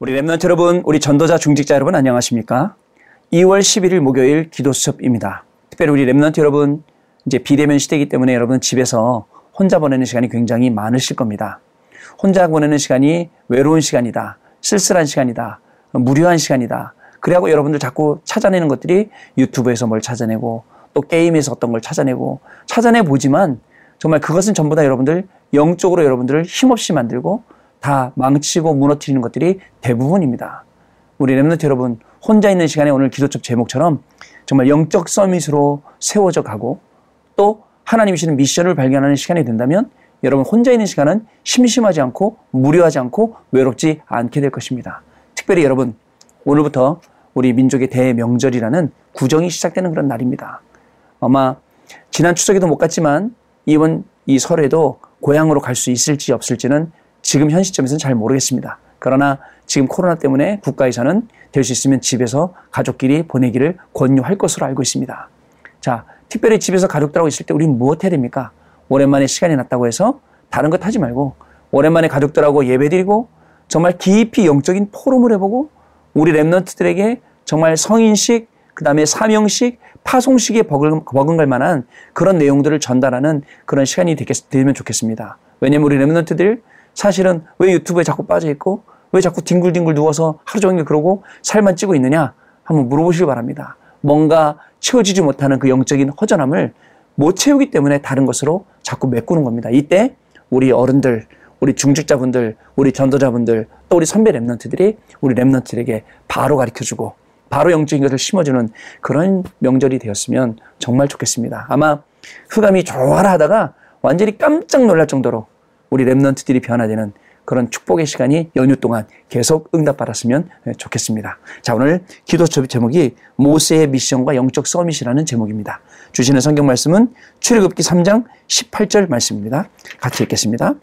우리 remnant 여러분, 우리 전도자 중직자 여러분 안녕하십니까? 2월 11일 목요일 기도 수첩입니다. 특별히 우리 remnant 여러분, 이제 비대면 시대이기 때문에 여러분 집에서 혼자 보내는 시간이 굉장히 많으실 겁니다. 혼자 보내는 시간이 외로운 시간이다. 쓸쓸한 시간이다. 무료한 시간이다. 그래갖고 여러분들 자꾸 찾아내는 것들이 유튜브에서 뭘 찾아내고 또 게임에서 어떤 걸 찾아내고 찾아내 보지만 정말 그것은 전부 다 여러분들 영적으로 여러분들을 힘없이 만들고 다 망치고 무너뜨리는 것들이 대부분입니다. 우리 랩런트 여러분 혼자 있는 시간에 오늘 기도첩 제목처럼 정말 영적 서밋으로 세워져 가고 또 하나님이 시는 미션을 발견하는 시간이 된다면 여러분 혼자 있는 시간은 심심하지 않고 무료하지 않고 외롭지 않게 될 것입니다. 특별히 여러분 오늘부터 우리 민족의 대명절이라는 구정이 시작되는 그런 날입니다. 아마 지난 추석에도 못 갔지만 이번 이 설에도 고향으로 갈 수 있을지 없을지는 지금 현 시점에서는 잘 모르겠습니다. 그러나 지금 코로나 때문에 국가에서는 될 수 있으면 집에서 가족끼리 보내기를 권유할 것으로 알고 있습니다. 자, 특별히 집에서 가족들하고 있을 때 우리는 무엇 해야 됩니까? 오랜만에 시간이 났다고 해서 다른 것 하지 말고 오랜만에 가족들하고 예배드리고 정말 깊이 영적인 포럼을 해보고 우리 랩런트들에게 정말 성인식, 그 다음에 사명식, 파송식에 버금갈 만한 그런 내용들을 전달하는 그런 시간이 되면 좋겠습니다. 왜냐면 우리 랩런트들 사실은 왜 유튜브에 자꾸 빠져있고 왜 자꾸 뒹굴뒹굴 누워서 하루 종일 그러고 살만 찌고 있느냐 한번 물어보시기 바랍니다. 뭔가 채워지지 못하는 그 영적인 허전함을 못 채우기 때문에 다른 것으로 자꾸 메꾸는 겁니다. 이때 우리 어른들, 우리 중직자분들, 우리 전도자분들, 또 우리 선배 랩런트들이 우리 랩런트들에게 바로 가르쳐주고 바로 영적인 것을 심어주는 그런 명절이 되었으면 정말 좋겠습니다. 아마 흑암이 좋아라 하다가 완전히 깜짝 놀랄 정도로 우리 랩런트들이 변화되는 그런 축복의 시간이 연휴 동안 계속 응답받았으면 좋겠습니다. 자, 오늘 기도 제목이 모세의 미션과 영적 서밋이라는 제목입니다. 주시는 성경 말씀은 출애굽기 3장 18절 말씀입니다. 같이 읽겠습니다.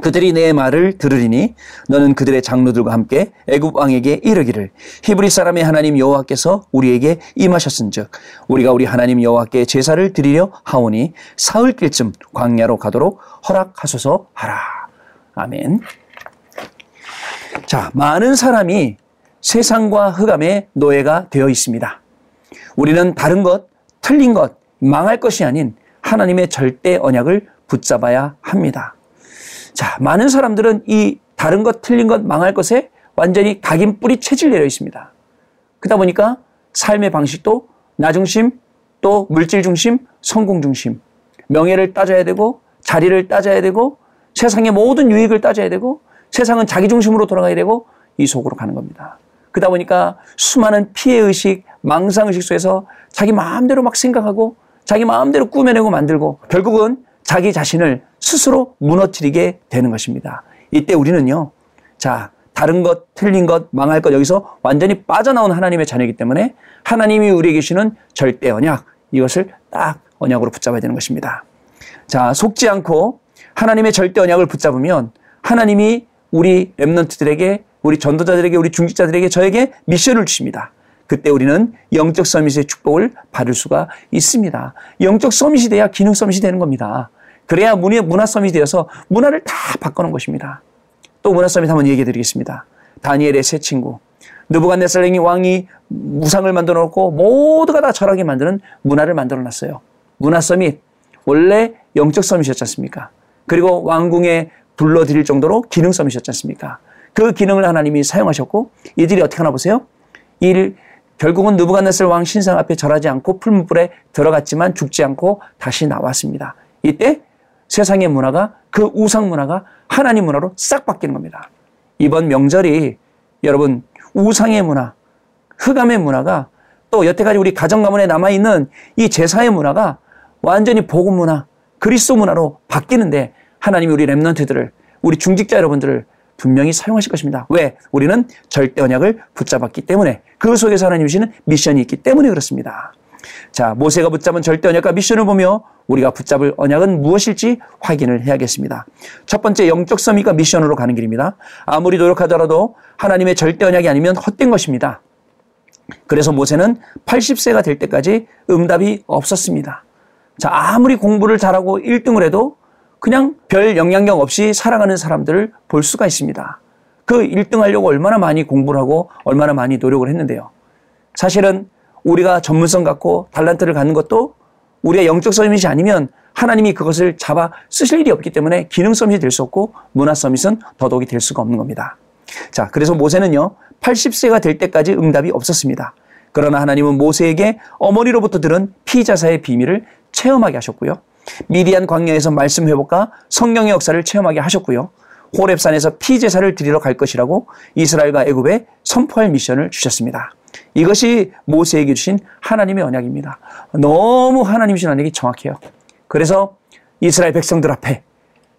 그들이 내 말을 들으리니 너는 그들의 장로들과 함께 애굽 왕에게 이르기를 히브리 사람의 하나님 여호와께서 우리에게 임하셨은즉 우리가 우리 하나님 여호와께 제사를 드리려 하오니 사흘길쯤 광야로 가도록 허락하소서 하라. 아멘. 자, 많은 사람이 세상과 흑암의 노예가 되어 있습니다. 우리는 다른 것, 틀린 것, 망할 것이 아닌 하나님의 절대 언약을 붙잡아야 합니다. 자, 많은 사람들은 이 다른 것, 틀린 것, 망할 것에 완전히 각인 뿌리 체질 내려 있습니다. 그러다 보니까 삶의 방식도 나 중심, 또 물질 중심, 성공 중심, 명예를 따져야 되고, 자리를 따져야 되고, 세상의 모든 유익을 따져야 되고, 세상은 자기 중심으로 돌아가야 되고, 이 속으로 가는 겁니다. 그러다 보니까 수많은 피해의식, 망상의식 속에서 자기 마음대로 막 생각하고, 자기 마음대로 꾸며내고 만들고, 결국은 자기 자신을 스스로 무너뜨리게 되는 것입니다. 이때 우리는요, 자, 다른 것, 틀린 것, 망할 것, 여기서 완전히 빠져나온 하나님의 자녀이기 때문에 하나님이 우리에게 주시는 절대 언약, 이것을 딱 언약으로 붙잡아야 되는 것입니다. 자, 속지 않고 하나님의 절대 언약을 붙잡으면 하나님이 우리 랩런트들에게, 우리 전도자들에게, 우리 중직자들에게 저에게 미션을 주십니다. 그때 우리는 영적 서밋의 축복을 받을 수가 있습니다. 영적 서밋이 돼야 기능 서밋이 되는 겁니다. 그래야 문화, 문화 서밋이 되어서 문화를 다 바꿔놓은 것입니다. 또 문화 서밋 한번 얘기해 드리겠습니다. 다니엘의 새 친구. 느부갓네살랭이 왕이 무상을 만들어 놓고 모두가 다 절하게 만드는 문화를 만들어 놨어요. 문화 서밋. 원래 영적 서밋이었지 않습니까? 그리고 왕궁에 불러드릴 정도로 기능 서밋이었지 않습니까? 그 기능을 하나님이 사용하셨고 이들이 어떻게 하나 보세요? 일 결국은 느부갓네살 왕 신상 앞에 절하지 않고 풀문불에 들어갔지만 죽지 않고 다시 나왔습니다. 이때 세상의 문화가 그 우상 문화가 하나님 문화로 싹 바뀌는 겁니다. 이번 명절이 여러분 우상의 문화, 흑암의 문화가 또 여태까지 우리 가정 가문에 남아 있는 이 제사의 문화가 완전히 복음 문화, 그리스도 문화로 바뀌는데 하나님이 우리 렘넌트들을 우리 중직자 여러분들을 분명히 사용하실 것입니다. 왜? 우리는 절대 언약을 붙잡았기 때문에 그 속에서 하나님 주시는 미션이 있기 때문에 그렇습니다. 자, 모세가 붙잡은 절대 언약과 미션을 보며 우리가 붙잡을 언약은 무엇일지 확인을 해야겠습니다. 첫 번째 영적 서밋과 미션으로 가는 길입니다. 아무리 노력하더라도 하나님의 절대 언약이 아니면 헛된 것입니다. 그래서 모세는 80세가 될 때까지 응답이 없었습니다. 자, 아무리 공부를 잘하고 1등을 해도 그냥 별 영향력 없이 살아가는 사람들을 볼 수가 있습니다. 그 1등 하려고 얼마나 많이 공부를 하고 얼마나 많이 노력을 했는데요. 사실은 우리가 전문성 갖고 달란트를 갖는 것도 우리의 영적 서밋이 아니면 하나님이 그것을 잡아 쓰실 일이 없기 때문에 기능 서밋이 될 수 없고 문화 서밋은 더더욱이 될 수가 없는 겁니다. 자, 그래서 모세는요, 80세가 될 때까지 응답이 없었습니다. 그러나 하나님은 모세에게 어머니로부터 들은 피자사의 비밀을 체험하게 하셨고요. 미디안 광야에서 말씀 회복과 성령의 역사를 체험하게 하셨고요. 호렙산에서 피제사를 드리러 갈 것이라고 이스라엘과 애굽에 선포할 미션을 주셨습니다. 이것이 모세에게 주신 하나님의 언약입니다. 너무 하나님 주신 언약이 정확해요. 그래서 이스라엘 백성들 앞에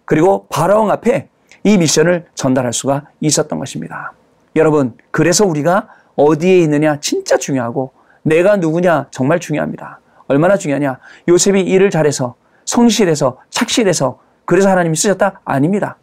그리고 바라왕 앞에 이 미션을 전달할 수가 있었던 것입니다. 여러분, 그래서 우리가 어디에 있느냐 진짜 중요하고 내가 누구냐 정말 중요합니다. 얼마나 중요하냐? 요셉이 일을 잘해서 성실해서 착실해서 그래서 하나님이 쓰셨다? 아닙니다.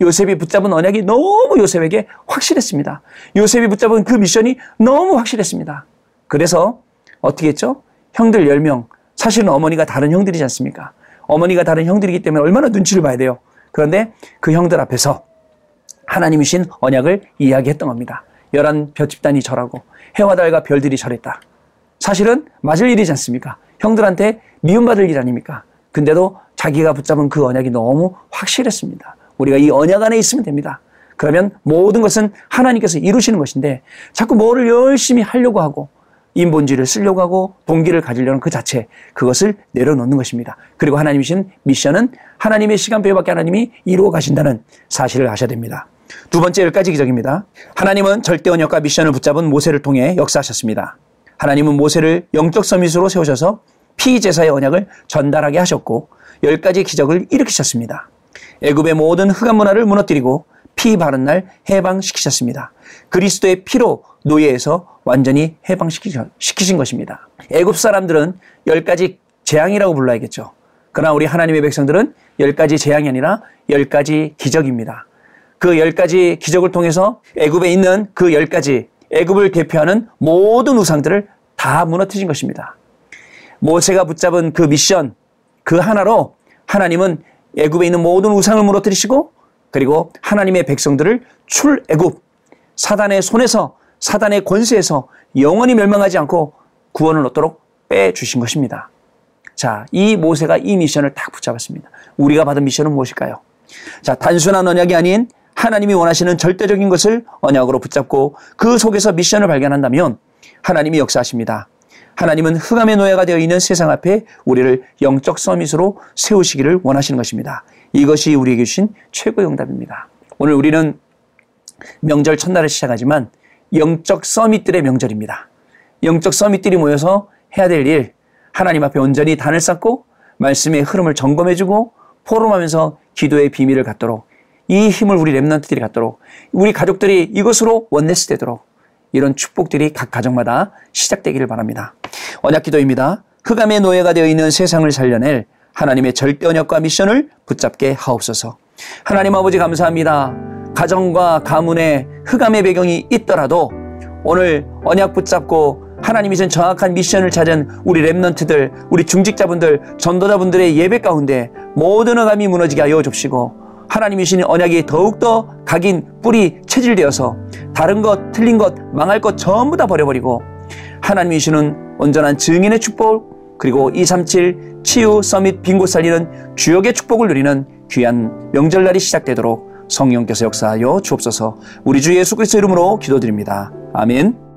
요셉이 붙잡은 언약이 너무 요셉에게 확실했습니다. 요셉이 붙잡은 그 미션이 너무 확실했습니다. 그래서 어떻게 했죠? 형들 10명. 사실은 어머니가 다른 형들이지 않습니까? 어머니가 다른 형들이기 때문에 얼마나 눈치를 봐야 돼요. 그런데 그 형들 앞에서 하나님이신 언약을 이야기했던 겁니다. 열한 벼집단이 절하고 해와 달과 별들이 절했다. 사실은 맞을 일이지 않습니까? 형들한테 미움받을 일 아닙니까? 근데도 자기가 붙잡은 그 언약이 너무 확실했습니다. 우리가 이 언약 안에 있으면 됩니다. 그러면 모든 것은 하나님께서 이루시는 것인데 자꾸 뭐를 열심히 하려고 하고 인본주의를 쓰려고 하고 동기를 가지려는 그 자체 그것을 내려놓는 것입니다. 그리고 하나님이신 미션은 하나님의 시간표밖에 하나님이 이루어 가신다는 사실을 아셔야 됩니다. 두 번째 열 가지 기적입니다. 하나님은 절대 언약과 미션을 붙잡은 모세를 통해 역사하셨습니다. 하나님은 모세를 영적 서밋으로 세우셔서 피제사의 언약을 전달하게 하셨고 열 가지 기적을 일으키셨습니다. 애굽의 모든 흑암 문화를 무너뜨리고 피 바른 날 해방시키셨습니다. 그리스도의 피로 노예에서 완전히 해방시키신 것입니다. 애굽 사람들은 열 가지 재앙이라고 불러야겠죠. 그러나 우리 하나님의 백성들은 열 가지 재앙이 아니라 열 가지 기적입니다. 그 열 가지 기적을 통해서 애굽에 있는 그 열 가지 애굽을 대표하는 모든 우상들을 다 무너뜨린 것입니다. 모세가 붙잡은 그 미션 그 하나로 하나님은 애굽에 있는 모든 우상을 무너뜨리시고 그리고 하나님의 백성들을 출애굽 사단의 손에서 사단의 권세에서 영원히 멸망하지 않고 구원을 얻도록 빼 주신 것입니다. 자, 이 모세가 이 미션을 딱 붙잡았습니다. 우리가 받은 미션은 무엇일까요? 자, 단순한 언약이 아닌 하나님이 원하시는 절대적인 것을 언약으로 붙잡고 그 속에서 미션을 발견한다면 하나님이 역사하십니다. 하나님은 흑암의 노예가 되어 있는 세상 앞에 우리를 영적 서밋으로 세우시기를 원하시는 것입니다. 이것이 우리에게 주신 최고의 응답입니다. 오늘 우리는 명절 첫날을 시작하지만 영적 서밋들의 명절입니다. 영적 서밋들이 모여서 해야 될 일, 하나님 앞에 온전히 단을 쌓고 말씀의 흐름을 점검해주고 포럼하면서 기도의 비밀을 갖도록 이 힘을 우리 랩런트들이 갖도록 우리 가족들이 이것으로 원네스 되도록 이런 축복들이 각 가정마다 시작되기를 바랍니다. 언약 기도입니다. 흑암의 노예가 되어 있는 세상을 살려낼 하나님의 절대 언약과 미션을 붙잡게 하옵소서. 하나님 아버지 감사합니다. 가정과 가문에 흑암의 배경이 있더라도 오늘 언약 붙잡고 하나님이 준 정확한 미션을 찾은 우리 랩런트들, 우리 중직자분들, 전도자분들의 예배 가운데 모든 흑암이 무너지게 하여 줍시고 하나님이 주신 언약이 더욱더 각인, 뿌리, 체질되어서 다른 것, 틀린 것, 망할 것 전부 다 버려버리고 하나님이 주시는 온전한 증인의 축복 그리고 237 치유 서밋 빙고 살리는 주역의 축복을 누리는 귀한 명절날이 시작되도록 성령께서 역사하여 주옵소서 우리 주 예수 그리스도 이름으로 기도드립니다. 아멘.